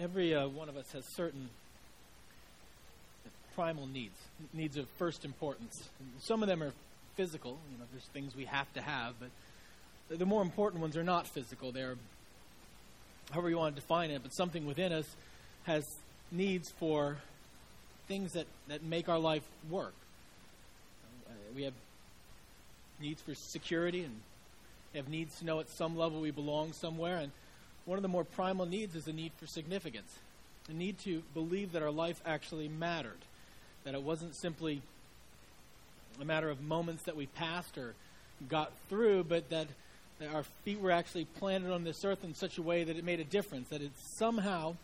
every uh, one of us has certain primal needs, needs of first importance. Some of them are physical, you know, there's things we have to have, but the more important ones are not physical. They're, however you want to define it, but something within us has needs for things that, that make our life work. Uh, we have needs for security and we have needs to know at some level we belong somewhere. And one of the more primal needs is a need for significance, a need to believe that our life actually mattered, that it wasn't simply a matter of moments that we passed or got through, but that, that our feet were actually planted on this earth in such a way that it made a difference, that it somehow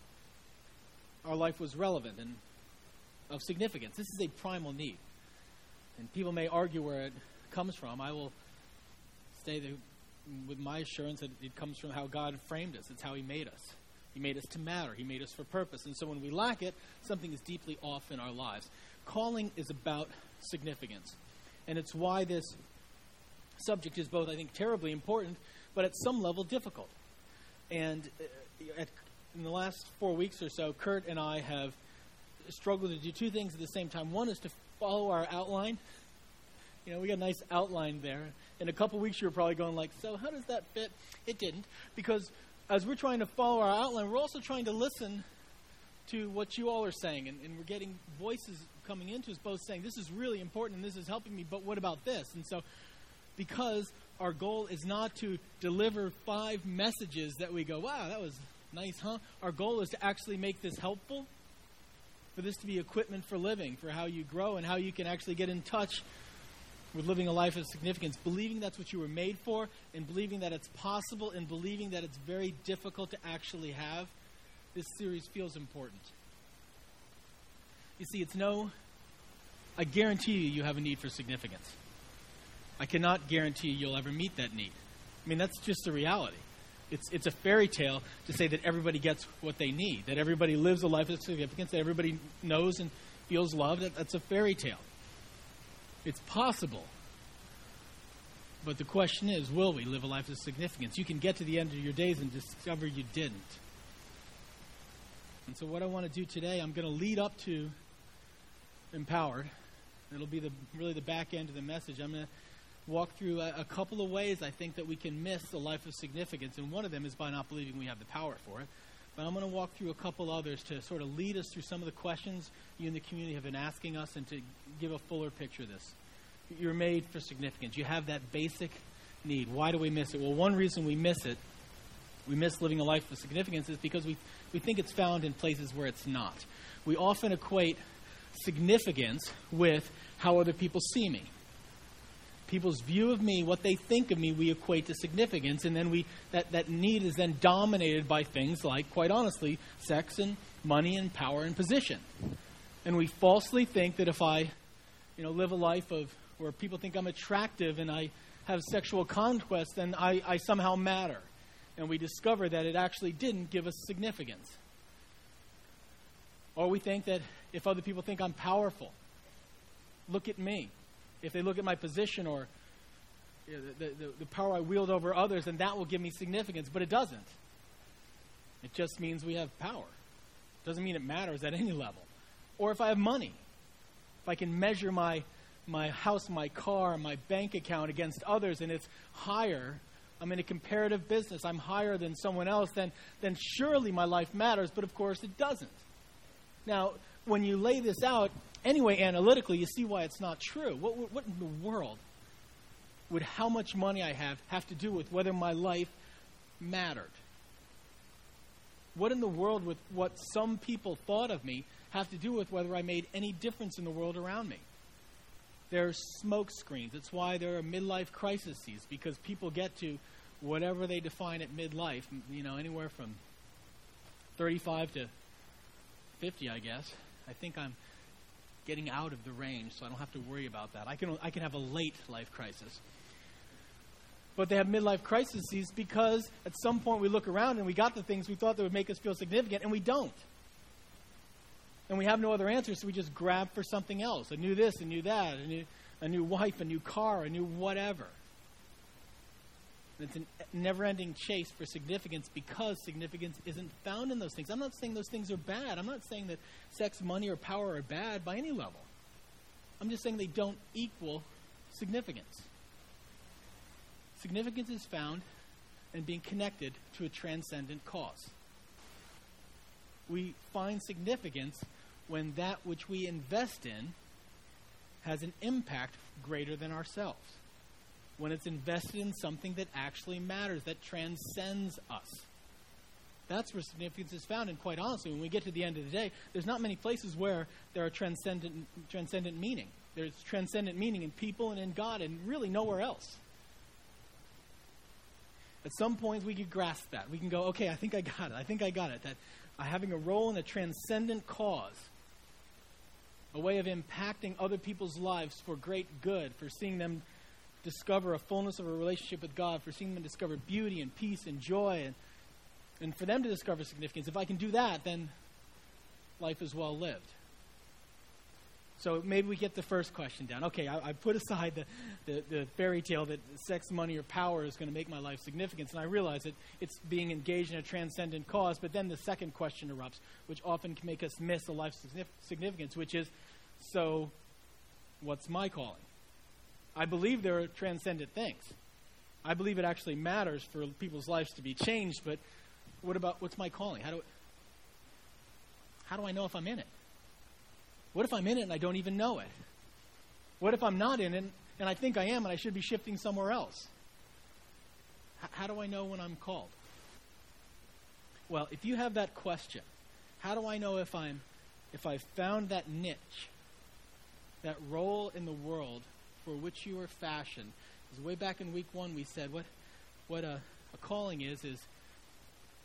our life was relevant and of significance. This is a primal need. And people may argue where it comes from. I will say that with my assurance that it comes from how God framed us. It's how He made us. He made us to matter. He made us for purpose. And so when we lack it, something is deeply off in our lives. Calling is about significance. And it's why this subject is both, I think, terribly important, but at some level difficult. And uh, at, in the last four weeks or so, Kurt and I have struggled to do two things at the same time. One is to follow our outline. You know, we got a nice outline there. In a couple weeks, you were probably going like, "So how does that fit?" It didn't, because as we're trying to follow our outline, we're also trying to listen to what you all are saying, and, and we're getting voices coming into us both saying, "This is really important, and this is helping me." But what about this? And so, because our goal is not to deliver five messages that we go, "Wow, that was nice, huh?" Our goal is to actually make this helpful for this to be equipment for living, for how you grow and how you can actually get in touch with living a life of significance, believing that's what you were made for, and believing that it's possible, and believing that it's very difficult to actually have, this series feels important. You see, it's no, I guarantee you, you have a need for significance. I cannot guarantee you'll ever meet that need. I mean, that's just the reality. It's, it's a fairy tale to say that everybody gets what they need, that everybody lives a life of significance, that everybody knows and feels loved. That, that's a fairy tale. It's possible. But the question is will we live a life of significance? You can get to the end of your days and discover you didn't. And so, what I want to do today, I'm going to lead up to empowered. It'll be the, really the back end of the message. I'm going to walk through a, a, couple of ways I think that we can miss a life of significance, and one of them is by not believing we have the power for it. But I'm going to walk through a couple others to sort of lead us through some of the questions you in the community have been asking us and to give a fuller picture of this. You're made for significance. You have that basic need. Why do we miss it? Well, one reason we miss it, we miss living a life of significance, is because we, we think it's found in places where it's not. We often equate significance with how other people see me people's view of me, what they think of me, we equate to significance, and then we that, that need is then dominated by things like, quite honestly, sex and money and power and position. And we falsely think that if I, you know, live a life of where people think I'm attractive and I have sexual conquest, then I, I somehow matter. And we discover that it actually didn't give us significance. Or we think that if other people think I'm powerful, look at me if they look at my position or you know, the, the, the power I wield over others, then that will give me significance. But it doesn't. It just means we have power. Doesn't mean it matters at any level. Or if I have money, if I can measure my, my house, my car, my bank account against others, and it's higher, I'm in a comparative business, I'm higher than someone else, then, then surely my life matters, but of course it doesn't. Now, when you lay this out, anyway, analytically, you see why it's not true. What, what in the world would how much money I have have to do with whether my life mattered? What in the world would what some people thought of me have to do with whether I made any difference in the world around me? There are smoke screens. That's why there are midlife crises, because people get to whatever they define at midlife, you know, anywhere from 35 to 50, I guess. I think I'm getting out of the range, so I don't have to worry about that. I can, I can have a late life crisis. But they have midlife crises because at some point we look around and we got the things we thought that would make us feel significant, and we don't. And we have no other answers, so we just grab for something else a new this, a new that, a new, a new wife, a new car, a new whatever. It's a never ending chase for significance because significance isn't found in those things. I'm not saying those things are bad. I'm not saying that sex, money, or power are bad by any level. I'm just saying they don't equal significance. Significance is found in being connected to a transcendent cause. We find significance when that which we invest in has an impact greater than ourselves. When it's invested in something that actually matters, that transcends us. That's where significance is found. And quite honestly, when we get to the end of the day, there's not many places where there are transcendent, transcendent meaning. There's transcendent meaning in people and in God, and really nowhere else. At some points, we can grasp that. We can go, okay, I think I got it. I think I got it. That uh, having a role in a transcendent cause, a way of impacting other people's lives for great good, for seeing them discover a fullness of a relationship with God, for seeing them discover beauty and peace and joy, and, and for them to discover significance. If I can do that, then life is well lived. So maybe we get the first question down. Okay, I, I put aside the, the, the, fairy tale that sex, money, or power is going to make my life significant, and I realize that it's being engaged in a transcendent cause. But then the second question erupts, which often can make us miss a life's significance, which is so, what's my calling? I believe there are transcendent things. I believe it actually matters for people's lives to be changed, but what about what's my calling? How do, how do I know if I'm in it? What if I'm in it and I don't even know it? What if I'm not in it and I think I am and I should be shifting somewhere else? H- how do I know when I'm called? Well, if you have that question, how do I know if I'm if I've found that niche, that role in the world for which you are fashioned? Because way back in week one we said what what a, a calling is is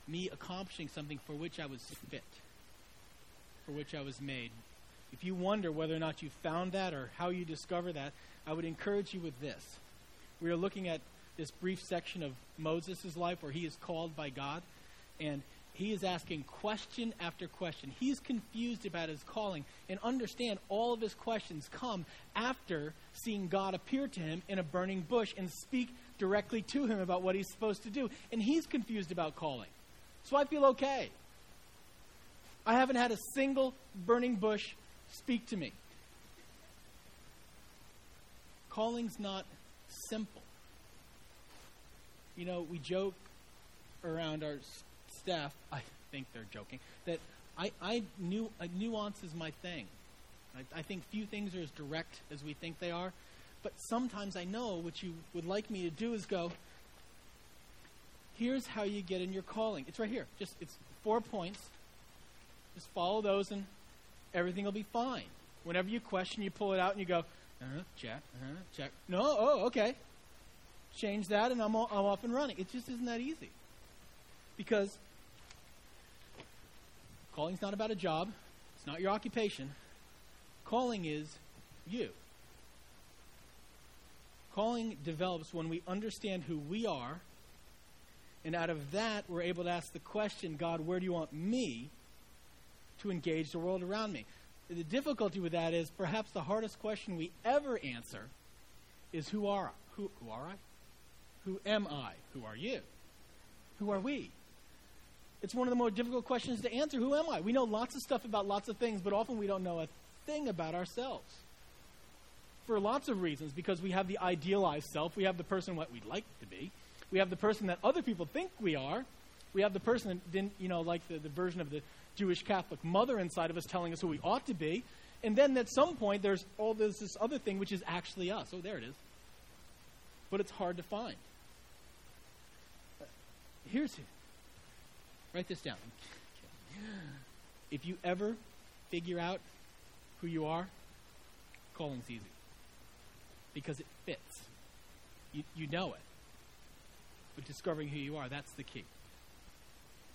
me accomplishing something for which I was fit, for which I was made. If you wonder whether or not you found that or how you discover that, I would encourage you with this. We are looking at this brief section of Moses' life where he is called by God, and he is asking question after question. He's confused about his calling, and understand all of his questions come after seeing God appear to him in a burning bush and speak directly to him about what he's supposed to do. And he's confused about calling. So I feel okay. I haven't had a single burning bush Speak to me. Calling's not simple. You know, we joke around our staff, I think they're joking, that I, I knew uh, nuance is my thing. I, I think few things are as direct as we think they are. But sometimes I know what you would like me to do is go, here's how you get in your calling. It's right here. Just it's four points. Just follow those and everything will be fine. Whenever you question, you pull it out and you go, uh-huh, check, uh-huh, check. No, oh, okay. Change that and I'm, all, I'm off and running. It just isn't that easy. Because calling's not about a job, it's not your occupation. Calling is you. Calling develops when we understand who we are, and out of that, we're able to ask the question God, where do you want me to engage the world around me. The difficulty with that is perhaps the hardest question we ever answer is who are I? Who, who are I? Who am I? Who are you? Who are we? It's one of the more difficult questions to answer. Who am I? We know lots of stuff about lots of things, but often we don't know a thing about ourselves. For lots of reasons, because we have the idealized self, we have the person what we'd like to be, we have the person that other people think we are, we have the person that didn't, you know, like the, the version of the Jewish Catholic mother inside of us telling us who we ought to be. And then at some point, there's oh, all this, this other thing which is actually us. Oh, there it is. But it's hard to find. Here's it. Write this down. If you ever figure out who you are, calling's easy. Because it fits. You, you know it. But discovering who you are, that's the key.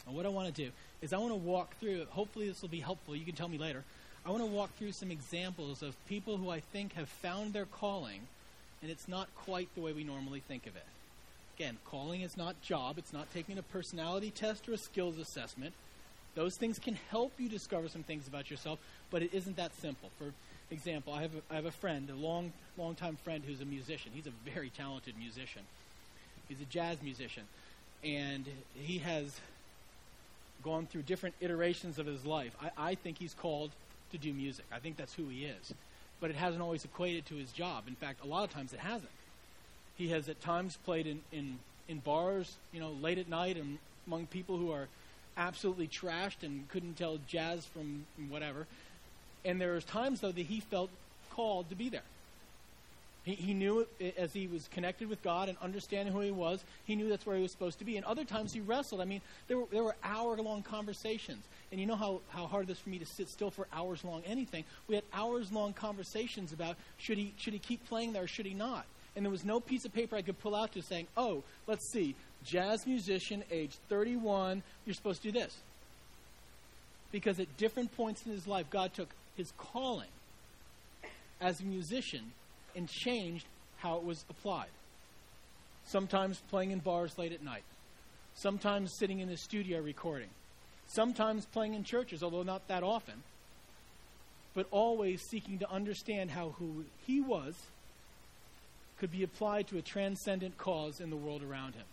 And what I want to do is I want to walk through, hopefully this will be helpful, you can tell me later. I want to walk through some examples of people who I think have found their calling, and it's not quite the way we normally think of it. Again, calling is not job, it's not taking a personality test or a skills assessment. Those things can help you discover some things about yourself, but it isn't that simple. For example, I have a, I have a friend, a long, long time friend who's a musician. He's a very talented musician. He's a jazz musician. And he has gone through different iterations of his life. I, I think he's called to do music. I think that's who he is. But it hasn't always equated to his job. In fact, a lot of times it hasn't. He has at times played in, in, in bars, you know, late at night and among people who are absolutely trashed and couldn't tell jazz from whatever. And there was times, though, that he felt called to be there. He, he knew it as he was connected with God and understanding who he was. He knew that's where he was supposed to be. And other times he wrestled. I mean, there were, there were hour long conversations. And you know how, how hard it is for me to sit still for hours long anything. We had hours long conversations about should he, should he keep playing there or should he not. And there was no piece of paper I could pull out to saying, oh, let's see, jazz musician, age 31, you're supposed to do this. Because at different points in his life, God took his calling as a musician and changed how it was applied. Sometimes playing in bars late at night, sometimes sitting in the studio recording, sometimes playing in churches, although not that often, but always seeking to understand how who he was could be applied to a transcendent cause in the world around him.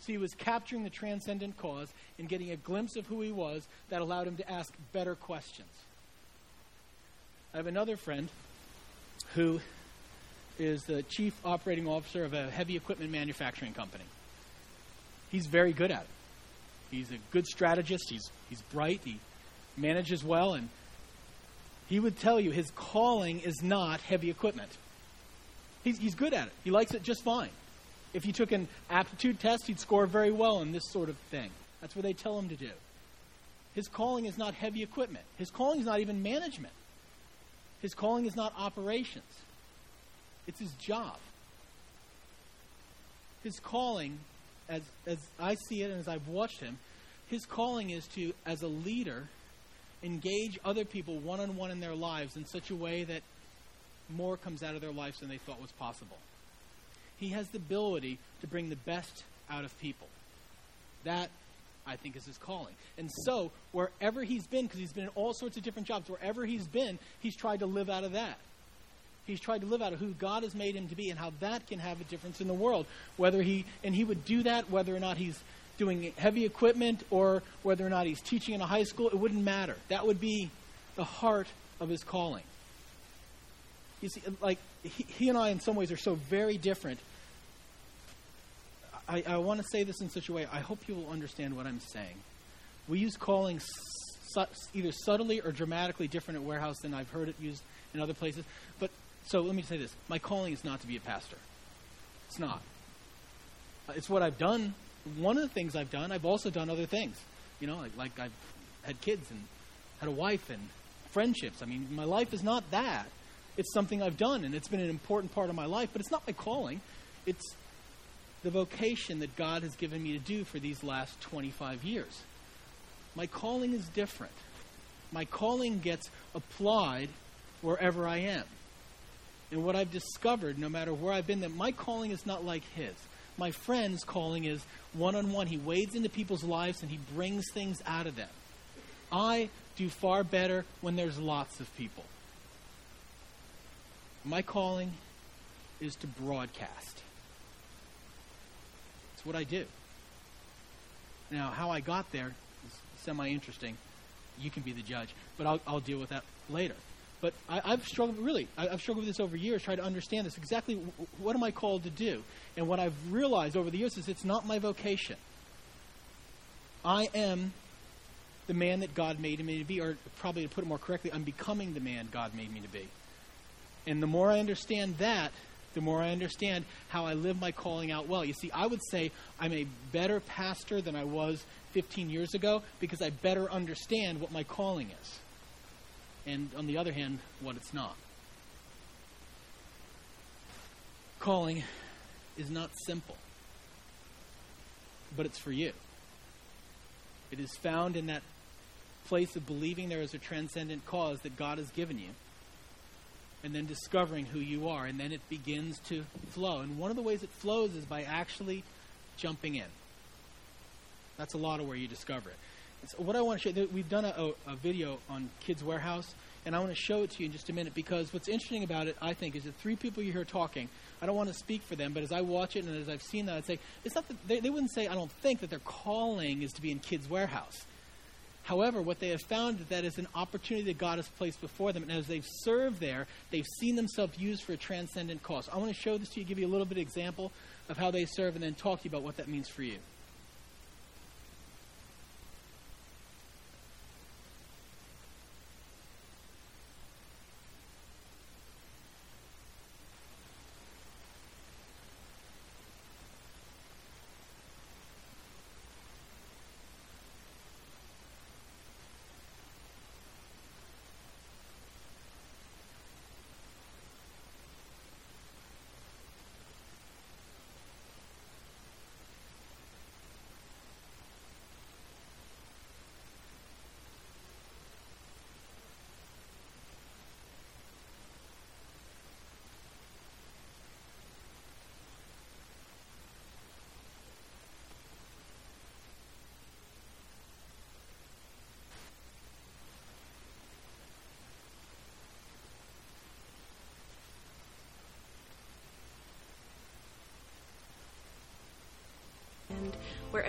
So he was capturing the transcendent cause and getting a glimpse of who he was that allowed him to ask better questions. I have another friend who is the chief operating officer of a heavy equipment manufacturing company. He's very good at it. He's a good strategist. He's, he's bright. He manages well. And he would tell you his calling is not heavy equipment. He's, he's good at it. He likes it just fine. If he took an aptitude test, he'd score very well in this sort of thing. That's what they tell him to do. His calling is not heavy equipment. His calling is not even management. His calling is not operations. It's his job. His calling, as, as I see it and as I've watched him, his calling is to, as a leader, engage other people one on one in their lives in such a way that more comes out of their lives than they thought was possible. He has the ability to bring the best out of people. That, I think, is his calling. And so, wherever he's been, because he's been in all sorts of different jobs, wherever he's been, he's tried to live out of that. He's tried to live out of who God has made him to be and how that can have a difference in the world. Whether he and he would do that whether or not he's doing heavy equipment or whether or not he's teaching in a high school, it wouldn't matter. That would be the heart of his calling. You see, like he, he and I, in some ways, are so very different. I, I want to say this in such a way. I hope you will understand what I'm saying. We use calling su- either subtly or dramatically different at Warehouse than I've heard it used in other places. But so let me say this my calling is not to be a pastor. It's not. It's what I've done. One of the things I've done, I've also done other things. You know, like, like I've had kids and had a wife and friendships. I mean, my life is not that. It's something I've done, and it's been an important part of my life, but it's not my calling. It's the vocation that God has given me to do for these last 25 years. My calling is different. My calling gets applied wherever I am. And what I've discovered, no matter where I've been, that my calling is not like his. My friend's calling is one on one. He wades into people's lives and he brings things out of them. I do far better when there's lots of people. My calling is to broadcast. It's what I do. Now, how I got there is semi interesting. You can be the judge, but I'll, I'll deal with that later. But I, have struggled, really, I, have struggled with this over years, trying to understand this. Exactly what am I called to do? And what I've realized over the years is it's not my vocation. I am the man that God made me to be, or probably to put it more correctly, I'm becoming the man God made me to be. And the more I understand that, the more I understand how I live my calling out well. You see, I would say I'm a better pastor than I was 15 years ago because I better understand what my calling is and on the other hand, what it's not. Calling is not simple, but it's for you. It is found in that place of believing there is a transcendent cause that God has given you, and then discovering who you are, and then it begins to flow. And one of the ways it flows is by actually jumping in. That's a lot of where you discover it. So what I want to show, we've done a, a video on Kids Warehouse, and I want to show it to you in just a minute because what's interesting about it, I think, is the three people you hear talking. I don't want to speak for them, but as I watch it and as I've seen that, I'd say it's not that they, they wouldn't say I don't think that their calling is to be in Kids Warehouse. However, what they have found is that is an opportunity that God has placed before them, and as they've served there, they've seen themselves used for a transcendent cause. I want to show this to you, give you a little bit of example of how they serve, and then talk to you about what that means for you.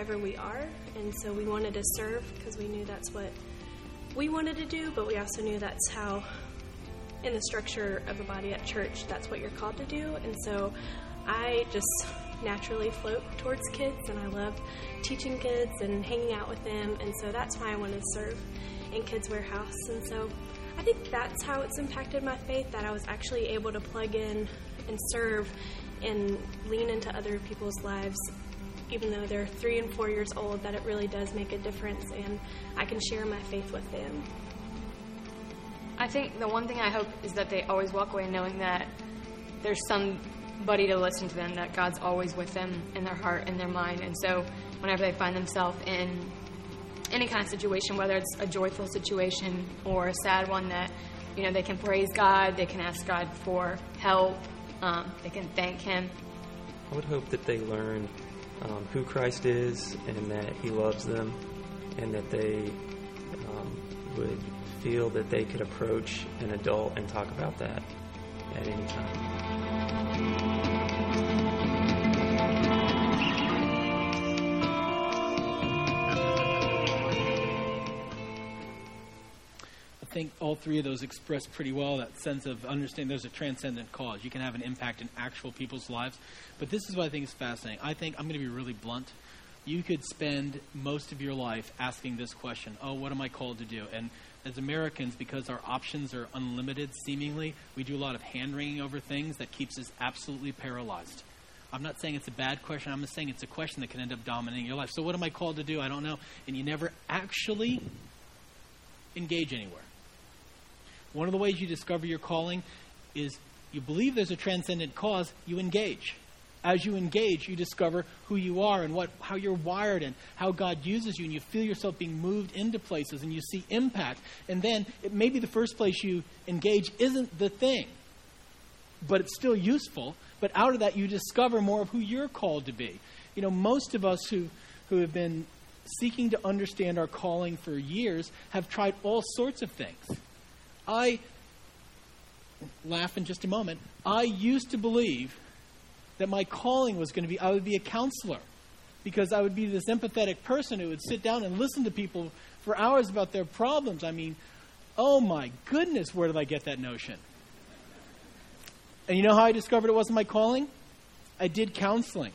Wherever we are. And so we wanted to serve because we knew that's what we wanted to do, but we also knew that's how, in the structure of a body at church, that's what you're called to do. And so I just naturally float towards kids, and I love teaching kids and hanging out with them. And so that's why I wanted to serve in Kids Warehouse. And so I think that's how it's impacted my faith that I was actually able to plug in and serve and lean into other people's lives even though they're three and four years old, that it really does make a difference and I can share my faith with them. I think the one thing I hope is that they always walk away knowing that there's somebody to listen to them, that God's always with them in their heart and their mind. And so whenever they find themselves in any kind of situation, whether it's a joyful situation or a sad one, that you know they can praise God, they can ask God for help, um, they can thank Him. I would hope that they learn um, who Christ is and that He loves them, and that they um, would feel that they could approach an adult and talk about that at any time. Think all three of those express pretty well that sense of understanding there's a transcendent cause. You can have an impact in actual people's lives. But this is what I think is fascinating. I think I'm going to be really blunt. You could spend most of your life asking this question Oh, what am I called to do? And as Americans, because our options are unlimited, seemingly, we do a lot of hand wringing over things that keeps us absolutely paralyzed. I'm not saying it's a bad question. I'm just saying it's a question that can end up dominating your life. So, what am I called to do? I don't know. And you never actually engage anywhere. One of the ways you discover your calling is you believe there's a transcendent cause, you engage. As you engage, you discover who you are and what, how you're wired and how God uses you, and you feel yourself being moved into places and you see impact. And then it may be the first place you engage isn't the thing, but it's still useful. But out of that, you discover more of who you're called to be. You know, most of us who, who have been seeking to understand our calling for years have tried all sorts of things. I laugh in just a moment. I used to believe that my calling was going to be I would be a counselor because I would be this empathetic person who would sit down and listen to people for hours about their problems. I mean, oh my goodness, where did I get that notion? And you know how I discovered it wasn't my calling? I did counseling.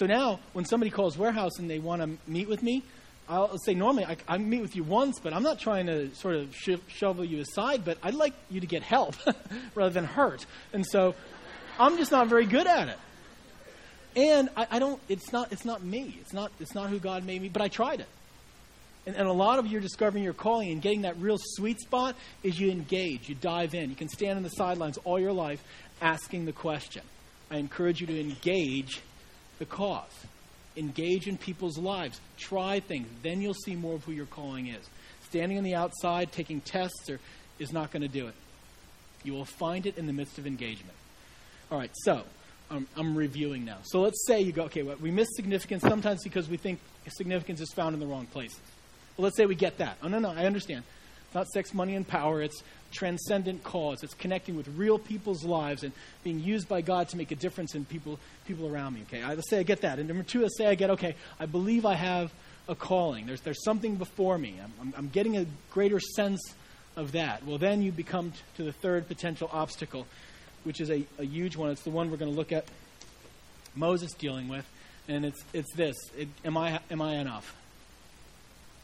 So now, when somebody calls warehouse and they want to meet with me, I'll say normally I, I meet with you once, but I'm not trying to sort of sho- shovel you aside, but I'd like you to get help rather than hurt. And so I'm just not very good at it. And I, I, don't. It's not. It's not me. It's not. It's not who God made me. But I tried it. And, and a lot of you are discovering your calling and getting that real sweet spot is you engage. You dive in. You can stand on the sidelines all your life, asking the question. I encourage you to engage the cause. Engage in people's lives. Try things. Then you'll see more of who your calling is. Standing on the outside, taking tests, or, is not going to do it. You will find it in the midst of engagement. All right, so I'm, I'm reviewing now. So let's say you go, okay, well, we miss significance sometimes because we think significance is found in the wrong places. Well, let's say we get that. Oh, no, no, I understand. It's not sex, money, and power. It's transcendent cause. It's connecting with real people's lives and being used by God to make a difference in people, people around me. Okay, I, let's say I get that. And number two, let's say I get, okay, I believe I have a calling. There's, there's something before me. I'm, I'm, I'm getting a greater sense of that. Well, then you become t- to the third potential obstacle, which is a, a huge one. It's the one we're going to look at Moses dealing with. And it's, it's this it, am, I, am I enough?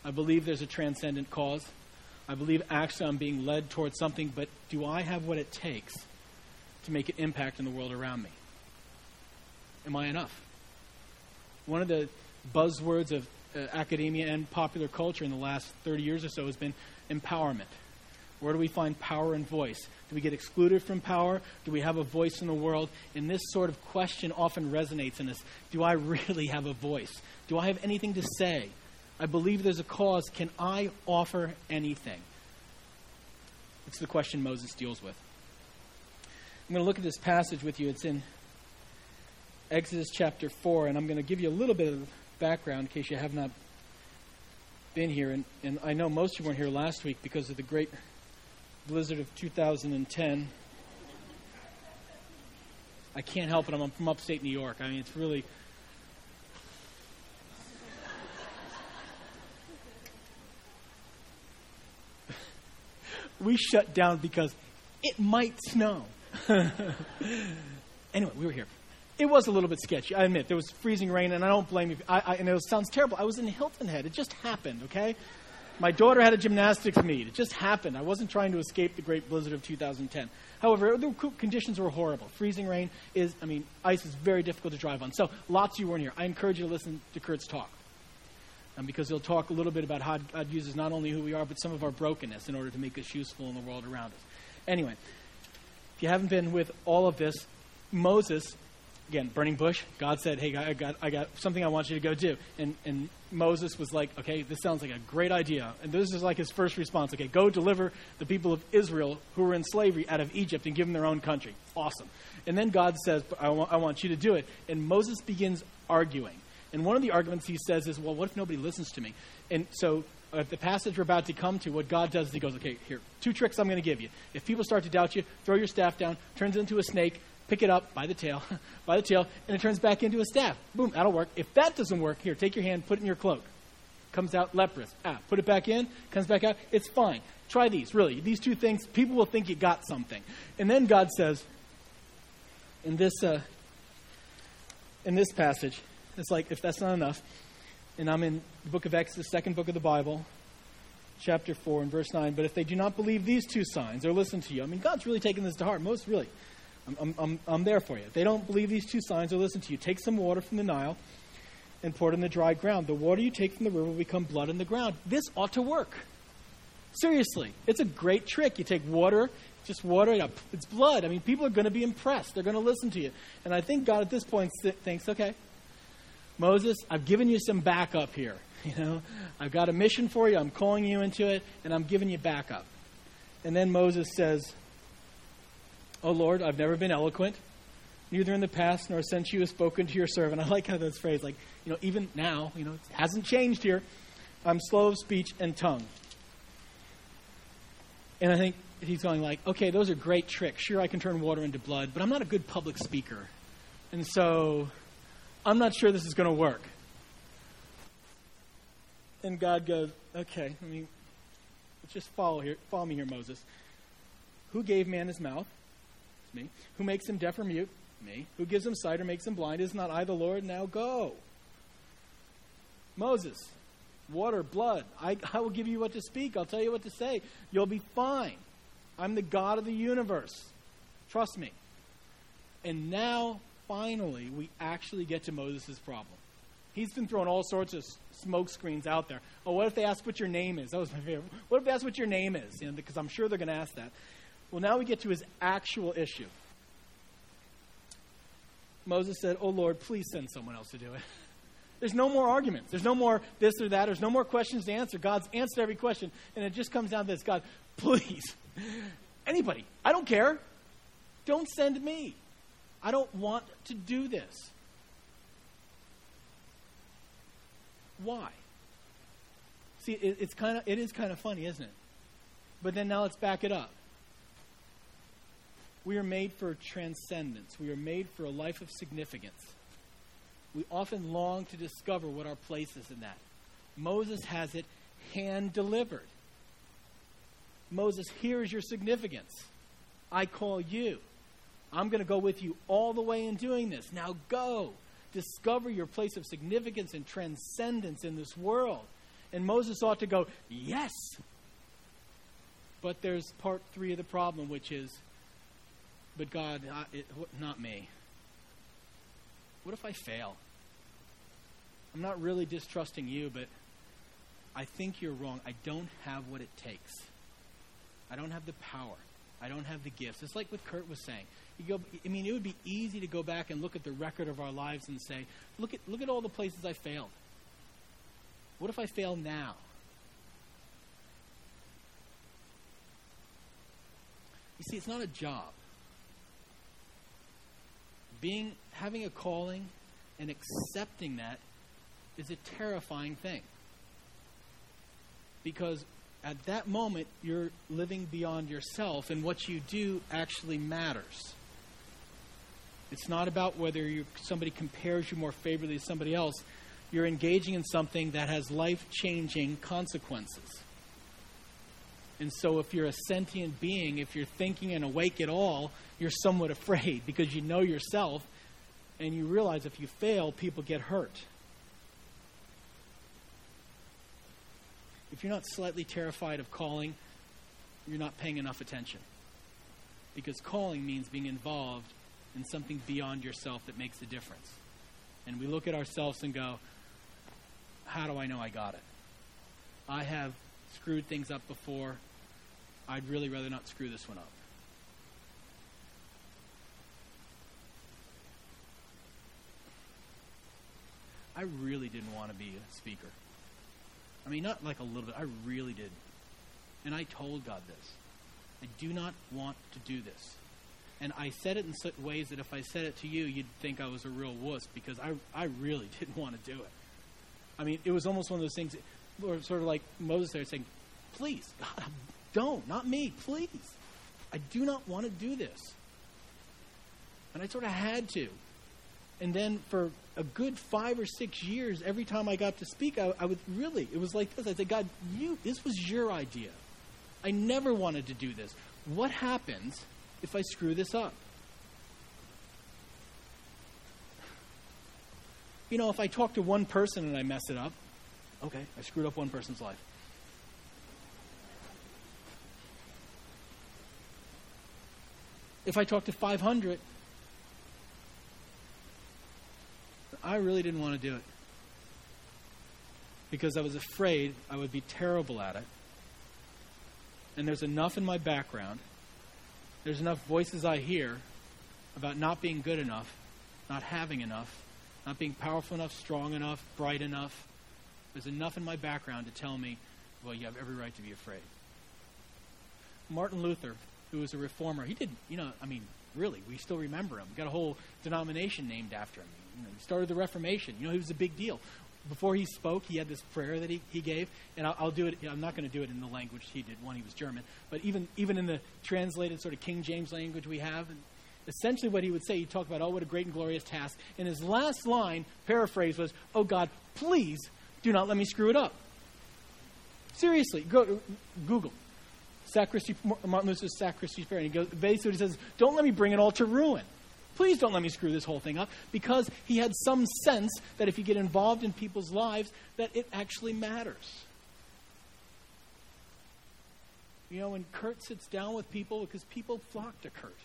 I believe there's a transcendent cause. I believe actually I'm being led towards something, but do I have what it takes to make an impact in the world around me? Am I enough? One of the buzzwords of uh, academia and popular culture in the last 30 years or so has been empowerment. Where do we find power and voice? Do we get excluded from power? Do we have a voice in the world? And this sort of question often resonates in us. Do I really have a voice? Do I have anything to say? I believe there's a cause. Can I offer anything? It's the question Moses deals with. I'm going to look at this passage with you. It's in Exodus chapter 4, and I'm going to give you a little bit of background in case you have not been here. And, and I know most of you weren't here last week because of the great blizzard of 2010. I can't help it. I'm from upstate New York. I mean, it's really we shut down because it might snow. anyway, we were here. It was a little bit sketchy. I admit there was freezing rain, and I don't blame you. I, I, and it sounds terrible. I was in Hilton Head. It just happened. Okay, my daughter had a gymnastics meet. It just happened. I wasn't trying to escape the great blizzard of 2010. However, the conditions were horrible. Freezing rain is, I mean, ice is very difficult to drive on. So lots of you weren't here. I encourage you to listen to Kurt's talk um, because he'll talk a little bit about how God uses not only who we are, but some of our brokenness in order to make us useful in the world around us. Anyway, if you haven't been with all of this, Moses, again, burning bush, God said, Hey, I got, I got something I want you to go do. And, and Moses was like, Okay, this sounds like a great idea. And this is like his first response Okay, go deliver the people of Israel who were in slavery out of Egypt and give them their own country. Awesome. And then God says, I I want you to do it. And Moses begins arguing. And one of the arguments he says is, well, what if nobody listens to me? And so uh, the passage we're about to come to, what God does is he goes, okay, here, two tricks I'm going to give you. If people start to doubt you, throw your staff down, turns into a snake, pick it up by the tail, by the tail, and it turns back into a staff. Boom, that'll work. If that doesn't work, here, take your hand, put it in your cloak. Comes out leprous. Ah, put it back in, comes back out. It's fine. Try these, really. These two things, people will think you got something. And then God says, in this, uh, in this passage, it's like, if that's not enough, and I'm in the book of Exodus, second book of the Bible, chapter 4 and verse 9. But if they do not believe these two signs or listen to you, I mean, God's really taking this to heart. Most really. I'm, I'm, I'm, there for you. If they don't believe these two signs or listen to you, take some water from the Nile and pour it in the dry ground. The water you take from the river will become blood in the ground. This ought to work. Seriously. It's a great trick. You take water, just water it up. It's blood. I mean, people are going to be impressed. They're going to listen to you. And I think God at this point thinks, okay, Moses, I've given you some backup here. You know, I've got a mission for you. I'm calling you into it, and I'm giving you backup. And then Moses says, Oh Lord, I've never been eloquent, neither in the past nor since you have spoken to your servant. I like how that's phrased. Like, you know, even now, you know, it hasn't changed here. I'm slow of speech and tongue. And I think he's going like, okay, those are great tricks. Sure, I can turn water into blood, but I'm not a good public speaker. And so I'm not sure this is going to work. And God goes, okay, I mean, just follow here, follow me here, Moses. Who gave man his mouth? It's me. Who makes him deaf or mute? Me. Who gives him sight or makes him blind? Is not I the Lord? Now go. Moses, water, blood. I, I will give you what to speak. I'll tell you what to say. You'll be fine. I'm the God of the universe. Trust me. And now finally we actually get to Moses' problem. He's been throwing all sorts of smoke screens out there. Oh, what if they ask what your name is? That was my favorite. What if they ask what your name is? You know, because I'm sure they're going to ask that. Well, now we get to his actual issue. Moses said, Oh Lord, please send someone else to do it. There's no more arguments. There's no more this or that. There's no more questions to answer. God's answered every question. And it just comes down to this God, please, anybody, I don't care. Don't send me. I don't want to do this. Why? See, it, it's kind of it is kind of funny, isn't it? But then now let's back it up. We are made for transcendence. We are made for a life of significance. We often long to discover what our place is in that. Moses has it hand delivered. Moses, here's your significance. I call you. I'm going to go with you all the way in doing this. Now go. Discover your place of significance and transcendence in this world. And Moses ought to go, Yes. But there's part three of the problem, which is, But God, I, it, not me. What if I fail? I'm not really distrusting you, but I think you're wrong. I don't have what it takes. I don't have the power. I don't have the gifts. It's like what Kurt was saying. You go, I mean, it would be easy to go back and look at the record of our lives and say, look at, look at all the places I failed. What if I fail now? You see, it's not a job. Being having a calling and accepting that is a terrifying thing. Because at that moment, you're living beyond yourself, and what you do actually matters. It's not about whether somebody compares you more favorably to somebody else. You're engaging in something that has life changing consequences. And so, if you're a sentient being, if you're thinking and awake at all, you're somewhat afraid because you know yourself and you realize if you fail, people get hurt. If you're not slightly terrified of calling, you're not paying enough attention. Because calling means being involved in something beyond yourself that makes a difference. And we look at ourselves and go, how do I know I got it? I have screwed things up before. I'd really rather not screw this one up. I really didn't want to be a speaker. I mean, not like a little bit. I really did. And I told God this. I do not want to do this. And I said it in such ways that if I said it to you, you'd think I was a real wuss because I, I really didn't want to do it. I mean, it was almost one of those things, where sort of like Moses there saying, please, God, don't, not me, please. I do not want to do this. And I sort of had to. And then for a good five or six years, every time I got to speak, I, I would really, it was like this. I said, God, you, this was your idea. I never wanted to do this. What happens if I screw this up? You know, if I talk to one person and I mess it up, okay, I screwed up one person's life. If I talk to 500, I really didn't want to do it because I was afraid I would be terrible at it. And there's enough in my background, there's enough voices I hear about not being good enough, not having enough, not being powerful enough, strong enough, bright enough. There's enough in my background to tell me, well, you have every right to be afraid. Martin Luther, who was a reformer, he did, you know, I mean, really, we still remember him. We got a whole denomination named after him. You know, he started the Reformation. You know, he was a big deal. Before he spoke, he had this prayer that he, he gave, and I'll, I'll do it. I'm not going to do it in the language he did. One, he was German, but even even in the translated sort of King James language we have, essentially what he would say, he'd talk about, oh, what a great and glorious task. And his last line, paraphrase, was, oh God, please do not let me screw it up. Seriously, go Google sacristy, Martin Luther's sacristy prayer. And he goes, basically he says, don't let me bring it all to ruin. Please don't let me screw this whole thing up. Because he had some sense that if you get involved in people's lives, that it actually matters. You know, when Kurt sits down with people, because people flock to Kurt.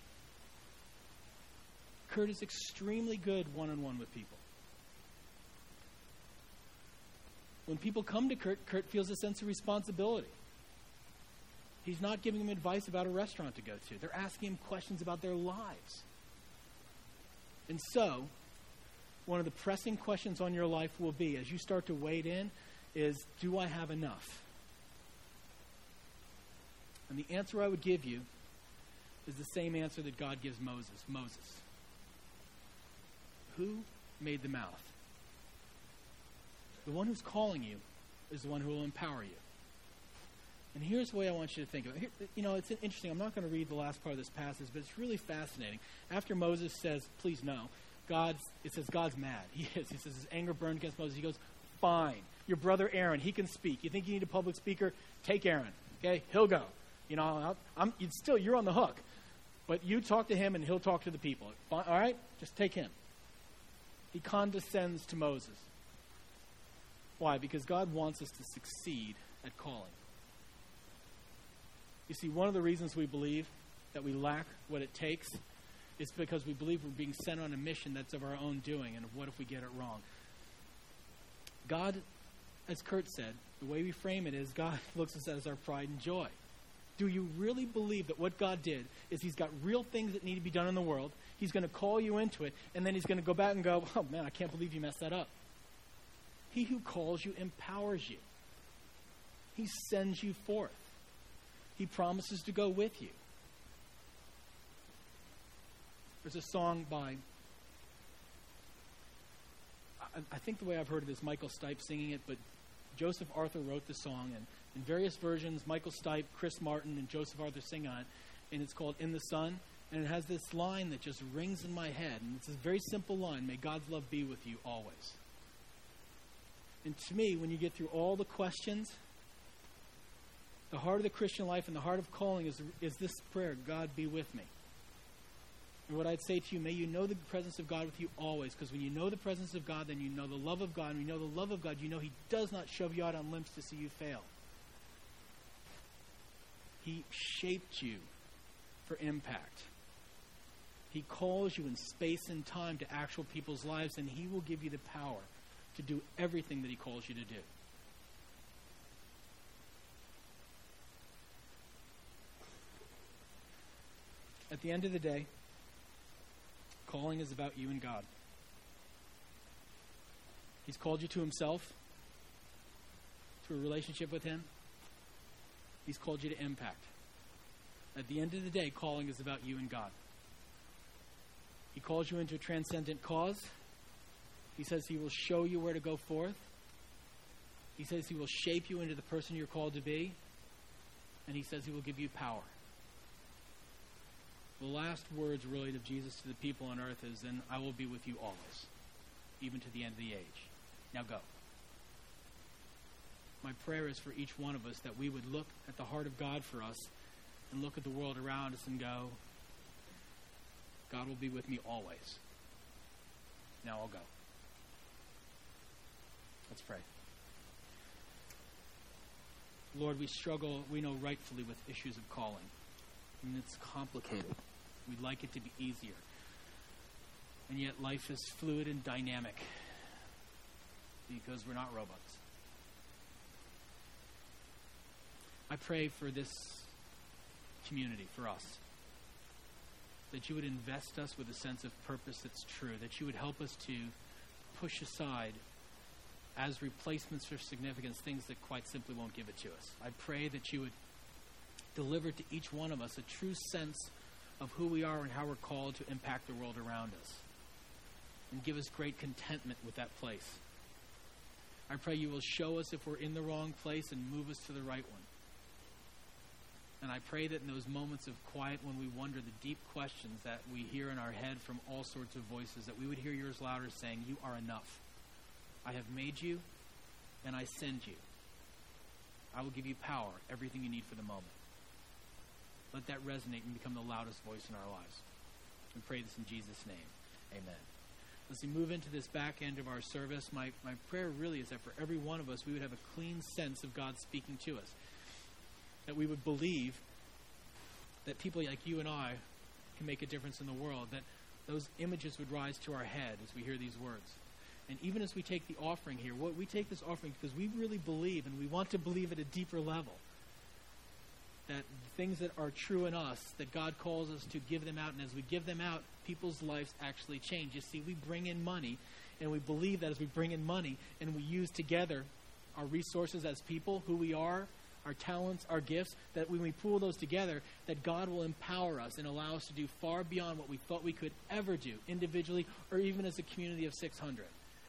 Kurt is extremely good one on one with people. When people come to Kurt, Kurt feels a sense of responsibility. He's not giving them advice about a restaurant to go to. They're asking him questions about their lives. And so, one of the pressing questions on your life will be, as you start to wade in, is do I have enough? And the answer I would give you is the same answer that God gives Moses Moses, who made the mouth? The one who's calling you is the one who will empower you. And here's the way I want you to think of it. Here, you know, it's interesting. I'm not going to read the last part of this passage, but it's really fascinating. After Moses says, please no, God's, it says God's mad. He is. He says his anger burned against Moses. He goes, fine. Your brother Aaron, he can speak. You think you need a public speaker? Take Aaron. Okay? He'll go. You know, I'm, still, you're on the hook. But you talk to him and he'll talk to the people. All right? Just take him. He condescends to Moses. Why? Because God wants us to succeed at calling. You see, one of the reasons we believe that we lack what it takes is because we believe we're being sent on a mission that's of our own doing, and what if we get it wrong? God, as Kurt said, the way we frame it is God looks at us as our pride and joy. Do you really believe that what God did is He's got real things that need to be done in the world? He's going to call you into it, and then He's going to go back and go, oh man, I can't believe you messed that up. He who calls you empowers you, He sends you forth, He promises to go with you. There's a song by, I, I think the way I've heard it is Michael Stipe singing it, but Joseph Arthur wrote the song, and in various versions, Michael Stipe, Chris Martin, and Joseph Arthur sing on it, and it's called In the Sun, and it has this line that just rings in my head, and it's a very simple line May God's love be with you always. And to me, when you get through all the questions, the heart of the Christian life and the heart of calling is, is this prayer God be with me. And what I'd say to you, may you know the presence of God with you always, because when you know the presence of God, then you know the love of God. And when you know the love of God, you know He does not shove you out on limbs to see you fail. He shaped you for impact. He calls you in space and time to actual people's lives, and He will give you the power to do everything that He calls you to do. At the end of the day, Calling is about you and God. He's called you to Himself, to a relationship with Him. He's called you to impact. At the end of the day, calling is about you and God. He calls you into a transcendent cause. He says He will show you where to go forth. He says He will shape you into the person you're called to be. And He says He will give you power the last words really of Jesus to the people on earth is, Then I will be with you always, even to the end of the age. Now go. My prayer is for each one of us that we would look at the heart of God for us and look at the world around us and go, God will be with me always. Now I'll go. Let's pray. Lord, we struggle, we know rightfully, with issues of calling. and it's complicated. We'd like it to be easier. And yet life is fluid and dynamic because we're not robots. I pray for this community, for us, that you would invest us with a sense of purpose that's true, that you would help us to push aside as replacements for significance things that quite simply won't give it to us. I pray that you would deliver to each one of us a true sense of who we are and how we're called to impact the world around us. And give us great contentment with that place. I pray you will show us if we're in the wrong place and move us to the right one. And I pray that in those moments of quiet when we wonder the deep questions that we hear in our head from all sorts of voices, that we would hear yours louder saying, You are enough. I have made you, and I send you. I will give you power, everything you need for the moment. Let that resonate and become the loudest voice in our lives. We pray this in Jesus' name. Amen. As we move into this back end of our service, my, my prayer really is that for every one of us, we would have a clean sense of God speaking to us. That we would believe that people like you and I can make a difference in the world. That those images would rise to our head as we hear these words. And even as we take the offering here, what we take this offering because we really believe and we want to believe at a deeper level that things that are true in us, that God calls us to give them out. And as we give them out, people's lives actually change. You see, we bring in money, and we believe that as we bring in money and we use together our resources as people, who we are, our talents, our gifts, that when we pool those together, that God will empower us and allow us to do far beyond what we thought we could ever do, individually or even as a community of 600.